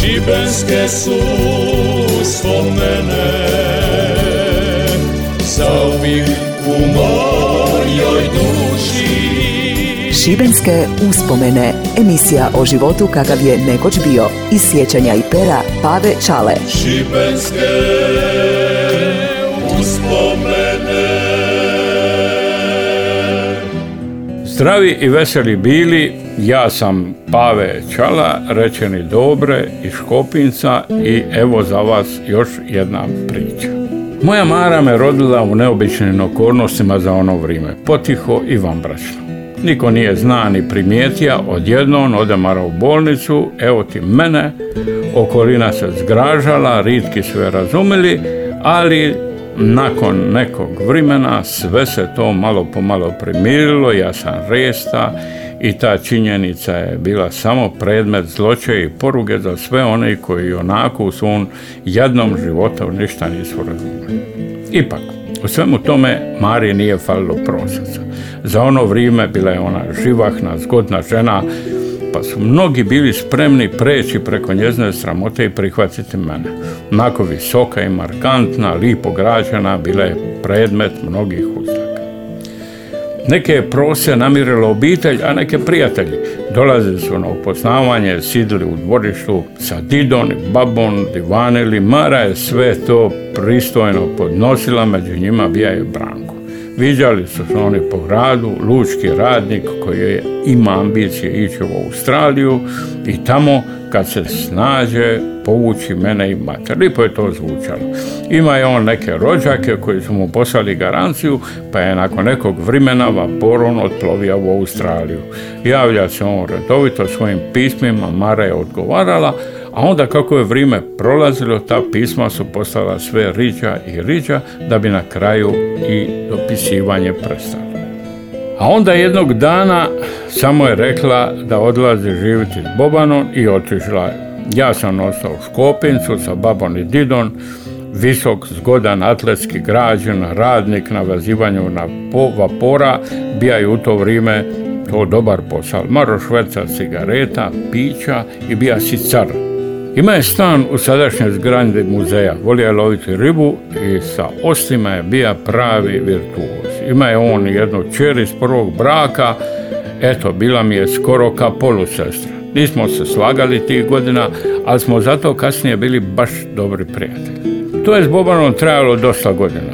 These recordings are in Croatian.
Šibenske su spomene. Zauvijek u mojoj duši. Šibenske uspomene, emisija o životu kakav je nekoć bio, iz sjećanja i pera Pave Čale. Šibenske uspomene. Zdravi i veseli bili, ja sam Pave Čala, rečeni Dobre iz Škopinca i evo za vas još jedna priča. Moja Mara me rodila u neobičnim okolnostima za ono vrijeme, potiho i vambračno. Niko nije zna ni primijetija, odjednom ode Mara u bolnicu, evo ti mene, okolina se zgražala, ritki su je razumili, ali nakon nekog vremena sve se to malo po malo primirilo, ja sam resta i ta činjenica je bila samo predmet zloće i poruge za sve one koji onako u svom jednom životu ništa nisu razumeli. Ipak, u svemu tome Mari nije falilo proseca. Za ono vrijeme bila je ona živahna, zgodna žena, pa su mnogi bili spremni preći preko njezine sramote i prihvatiti mene. Onako visoka i markantna, lipo građana, bila je predmet mnogih uzlaka. Neke je prose namirila obitelj, a neke prijatelji. Dolazili su na upoznavanje, sidili u dvorištu sa didon i babom, divanili, Mara je sve to pristojno podnosila, među njima bija je Branko. Viđali su se oni po gradu, lučki radnik koji ima ambicije ići u Australiju i tamo kad se snađe povući mene i mater. Lipo je to zvučalo. Ima je on neke rođake koji su mu poslali garanciju, pa je nakon nekog vremena vaporon otplovio u Australiju. Javlja se on redovito svojim pismima, Mara je odgovarala, a onda kako je vrijeme prolazilo, ta pisma su postala sve riđa i riđa, da bi na kraju i dopisivanje prestalo. A onda jednog dana samo je rekla da odlazi živjeti s Bobanom i otišla. Ja sam ostao u Škopincu sa babom i didon, visok, zgodan, atletski građan, radnik na vazivanju na vapora, bija je u to vrijeme to dobar posao. Maro šveca cigareta, pića i bija si car ima je stan u sadašnjoj zgradi muzeja, volio je loviti ribu i sa ostima je bija pravi virtuoz. Ima je on jednu čer iz prvog braka, eto, bila mi je skoro ka polusestra. Nismo se slagali tih godina, ali smo zato kasnije bili baš dobri prijatelji. To je s Bobanom trajalo dosta godina.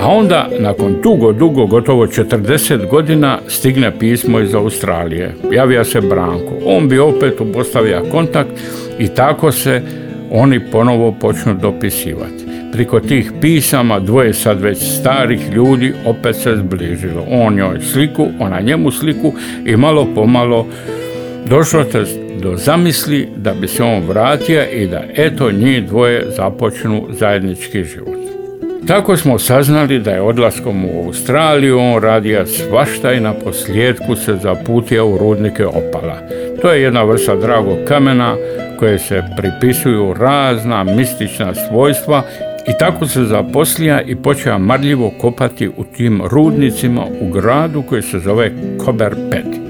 A onda, nakon dugo, dugo, gotovo 40 godina, stigne pismo iz Australije. Javija se Branko. On bi opet upostavio kontakt i tako se oni ponovo počnu dopisivati. Priko tih pisama dvoje sad već starih ljudi opet se zbližilo. On njoj sliku, ona njemu sliku i malo pomalo došlo se do zamisli da bi se on vratio i da eto njih dvoje započnu zajednički život. Tako smo saznali da je odlaskom u Australiju on radio svašta i na posljedku se zaputio u rudnike opala. To je jedna vrsta dragog kamena koje se pripisuju razna mistična svojstva i tako se zaposlija i počeo marljivo kopati u tim rudnicima u gradu koji se zove Kober Peti.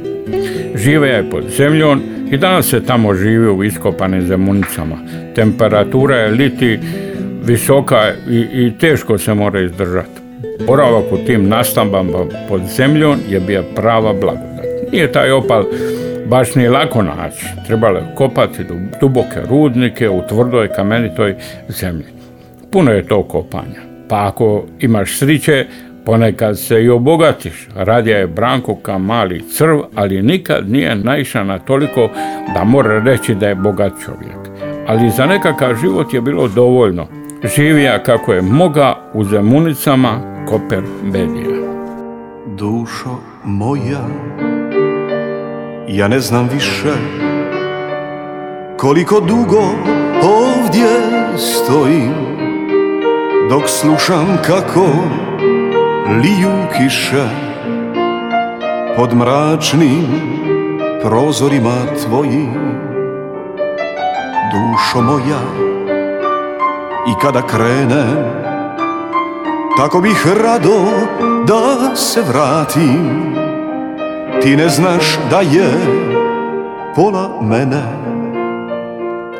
Žive je pod zemljom i danas se tamo živi u iskopanim zemunicama. Temperatura je liti visoka i, i teško se mora izdržati. Boravak u tim nastambama pod zemljom je bio prava blagodat. Nije taj opal baš nije lako naći. Trebalo je kopati duboke rudnike u tvrdoj kamenitoj zemlji. Puno je to kopanja. Pa ako imaš sriće, ponekad se i obogatiš. Radija je Branko kao mali crv, ali nikad nije naišao na toliko da mora reći da je bogat čovjek. Ali za nekakav život je bilo dovoljno. Živija kako je moga u zemunicama Koper Bedija. Dušo moja, ja ne znam više koliko dugo ovdje stojim dok slušam kako liju kiše pod mračnim prozorima tvojim. Dušo moja i kada krenem tako bih rado da se vratim. Ti ne znaš da je pola mene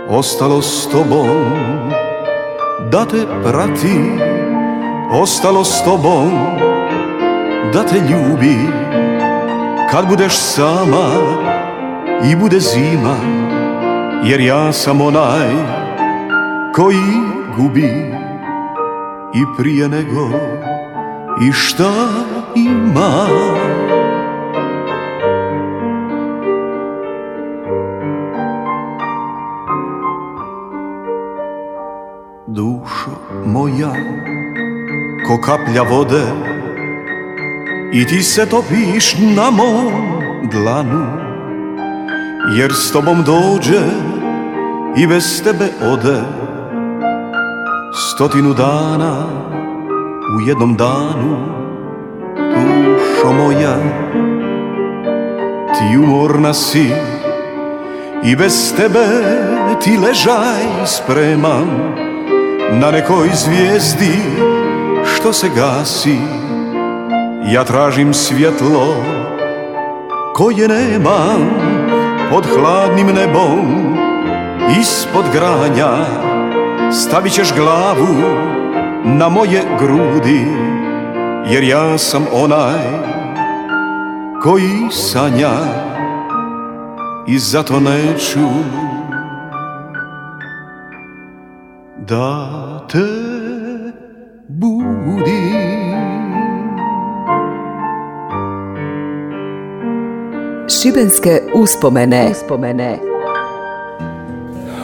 ostalo s tobom da te prati ostalo s tobom da te ljubi. Kad budeš sama i bude zima jer ja sam onaj koji gubi. I prije nego i šta ima moja ko kaplja vode i ti se topiš na mom dlanu jer s tobom dođe i bez tebe ode. Stotinu dana u jednom danu dušo moja ti umorna si i bez tebe ti ležaj spremam na nekoj zvijezdi što se gasi. Ja tražim svjetlo koje nemam pod hladnim nebom ispod granja. Stavit ćeš glavu na moje grudi jer ja sam onaj koji sanja. I zato neću da te budim Šibenske uspomene. uspomene.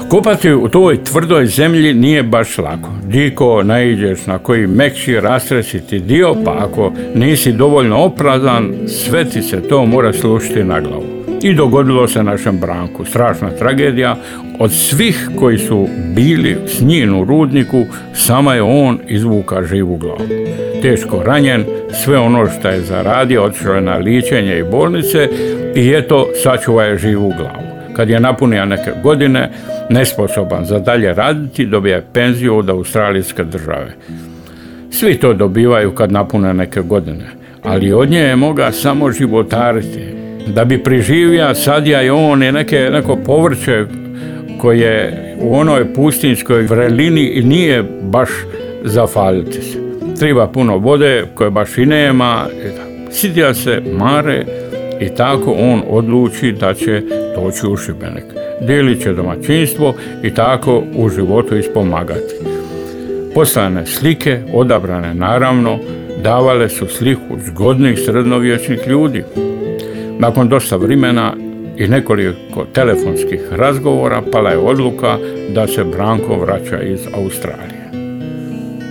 Kopati u toj tvrdoj zemlji nije baš lako. Diko naiđeš na koji mekši rastresiti dio, pa ako nisi dovoljno oprazan, sve ti se to mora slušiti na glavu. I dogodilo se našem branku. Strašna tragedija. Od svih koji su bili s njim u rudniku, sama je on izvuka živu glavu. Teško ranjen, sve ono što je zaradio, otišao je na ličenje i bolnice i eto, sačuva je živu glavu. Kad je napunio neke godine, nesposoban za dalje raditi, dobija penziju od australijske države. Svi to dobivaju kad napune neke godine, ali od nje je moga samo životariti. Da bi priživio, sadija i on je neke, neko povrće koje u onoj pustinskoj vrelini nije baš zafaliti se. Treba puno vode koje baš i nema, sidija se, mare i tako on odluči da će doći u Šibenik. Dijelit će domaćinstvo i tako u životu ispomagati. Poslane slike, odabrane naravno, davale su sliku zgodnih srednovječnih ljudi. Nakon dosta vremena i nekoliko telefonskih razgovora pala je odluka da se Branko vraća iz Australije.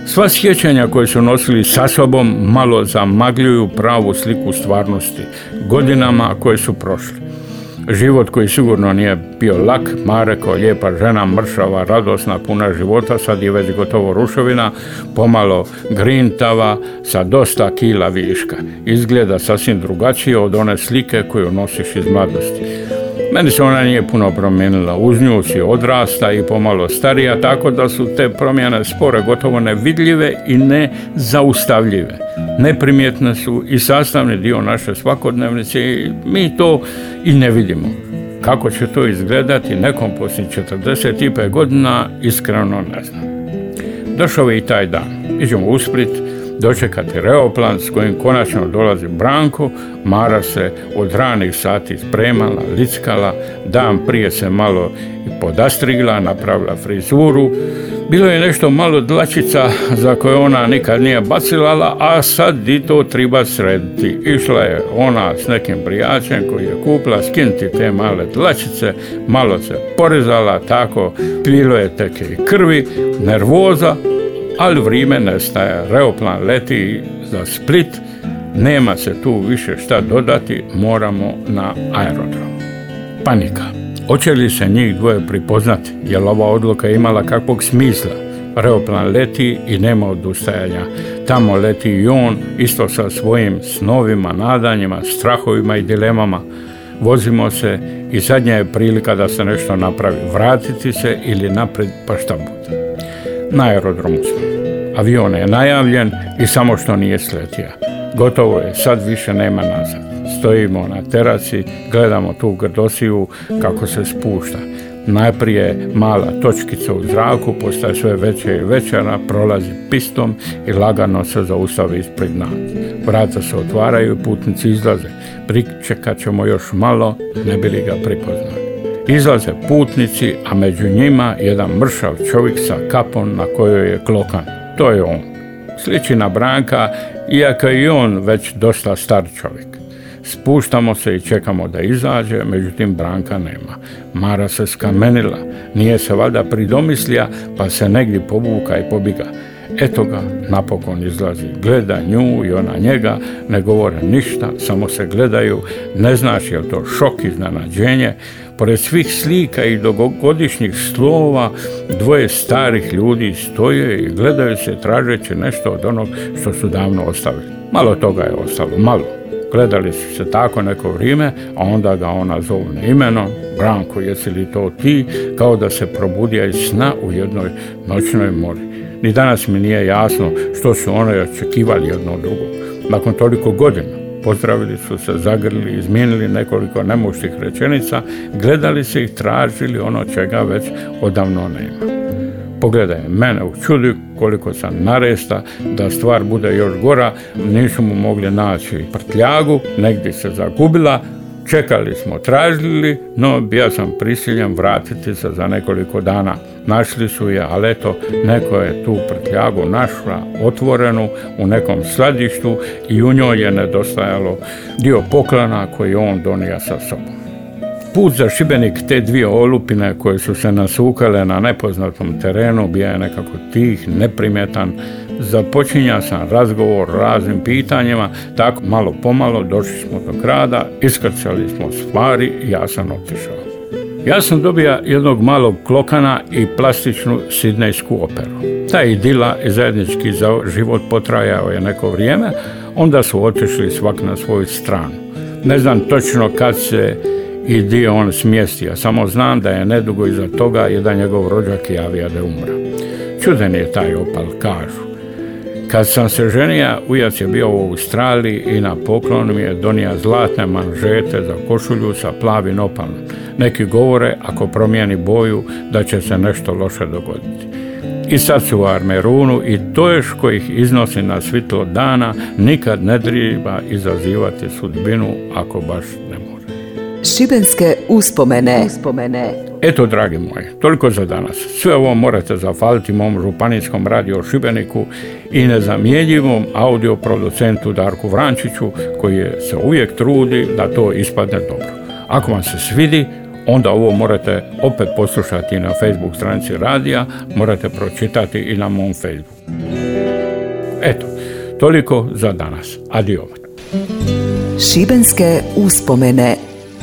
Sva sjećanja koje su nosili sa sobom malo zamagljuju pravu sliku stvarnosti, godinama koje su prošli. Život koji sigurno nije bio lak, Mareko, lijepa žena, mršava, radosna, puna života, sad je već gotovo rušovina, pomalo grintava, sa dosta kila viška. Izgleda sasvim drugačije od one slike koju nosiš iz mladosti. Meni se ona nije puno promijenila. Uz nju si odrasta i pomalo starija, tako da su te promjene spore gotovo nevidljive i nezaustavljive. Neprimjetne su i sastavni dio naše svakodnevnice i mi to i ne vidimo. Kako će to izgledati nekom poslije 45 godina, iskreno ne znam. Došao je i taj dan. Iđemo u Split, dočekati reoplan s kojim konačno dolazi Branko, Mara se od ranih sati spremala, lickala, dan prije se malo podastrigla, napravila frizuru, bilo je nešto malo dlačica za koje ona nikad nije bacilala, a sad i to treba srediti. Išla je ona s nekim prijačem koji je kupila skinuti te male dlačice, malo se porezala, tako bilo je teke krvi, nervoza, ali vrijeme nestaje. Reoplan leti za Split, nema se tu više šta dodati, moramo na aerodrom. Panika. Hoće li se njih dvoje pripoznati? Je li ova odluka imala kakvog smisla? Reoplan leti i nema odustajanja. Tamo leti i on, isto sa svojim snovima, nadanjima, strahovima i dilemama. Vozimo se i zadnja je prilika da se nešto napravi. Vratiti se ili naprijed pa šta bude. Na aerodromu smo. Avion je najavljen i samo što nije sletio. Gotovo je, sad više nema nazad. Stojimo na terasi, gledamo tu grdosiju kako se spušta. Najprije mala točkica u zraku postaje sve veće i veća, prolazi pistom i lagano se zaustavi ispred nas. Vrata se otvaraju putnici izlaze. Pričekat ćemo još malo, ne bi li ga pripoznali. Izlaze putnici, a među njima jedan mršav čovjek sa kapom na kojoj je klokan. To je on. Sliči na Branka, iako je i on već dosta star čovjek. Spuštamo se i čekamo da izađe, međutim Branka nema. Mara se skamenila, nije se valjda pridomislija, pa se negdje povuka i pobiga. Eto ga, napokon izlazi. Gleda nju i ona njega, ne govore ništa, samo se gledaju, ne znaš je li to šok, iznenađenje. Pored svih slika i dogogodišnjih slova, dvoje starih ljudi stoje i gledaju se tražeći nešto od onog što su davno ostavili. Malo toga je ostalo, malo. Gledali su se tako neko vrijeme, a onda ga ona zove imenom, Branko, jesi li to ti, kao da se probudija iz sna u jednoj noćnoj mori. Ni danas mi nije jasno što su one očekivali jedno od drugog. Nakon toliko godina pozdravili su se, zagrli, izmijenili nekoliko nemoćnih rečenica, gledali se i tražili ono čega već odavno nema. Pogledaj mene u čudi koliko sam naresta da stvar bude još gora, nisu mu mogli naći prtljagu, negdje se zagubila, Čekali smo, tražili, no ja sam prisiljen vratiti se za nekoliko dana. Našli su je, ali eto, neko je tu prtljagu našla otvorenu u nekom sladištu i u njoj je nedostajalo dio poklana koji on donija sa sobom. Put za Šibenik te dvije olupine koje su se nasukale na nepoznatom terenu bio je nekako tih, neprimjetan. Započinja sam razgovor raznim pitanjima, tako malo pomalo došli smo do grada, iskrcali smo stvari i ja sam otišao. Ja sam dobio jednog malog klokana i plastičnu sidnejsku operu. Ta idila i zajednički za život potrajao je neko vrijeme, onda su otišli svak na svoju stranu. Ne znam točno kad se i dio on smjestio. Samo znam da je nedugo iza toga jedan njegov rođak javio da umra. Čuden je taj opal, kažu. Kad sam se ženija, ujac je bio u Australiji i na poklon mi je donija zlatne manžete za košulju sa plavim opalom. Neki govore, ako promijeni boju, da će se nešto loše dogoditi. I sad su u Armerunu i to još ih iznosi na svitlo dana nikad ne treba izazivati sudbinu ako baš ne može. Šibenske uspomene. uspomene. Eto, dragi moji, toliko za danas. Sve ovo morate zafaliti mom županijskom radio Šibeniku i nezamjenjivom audio producentu Darku Vrančiću koji se uvijek trudi da to ispadne dobro. Ako vam se svidi, onda ovo morate opet poslušati na Facebook stranici radija, morate pročitati i na mom Facebooku. Eto, toliko za danas. Adio. Šibenske uspomene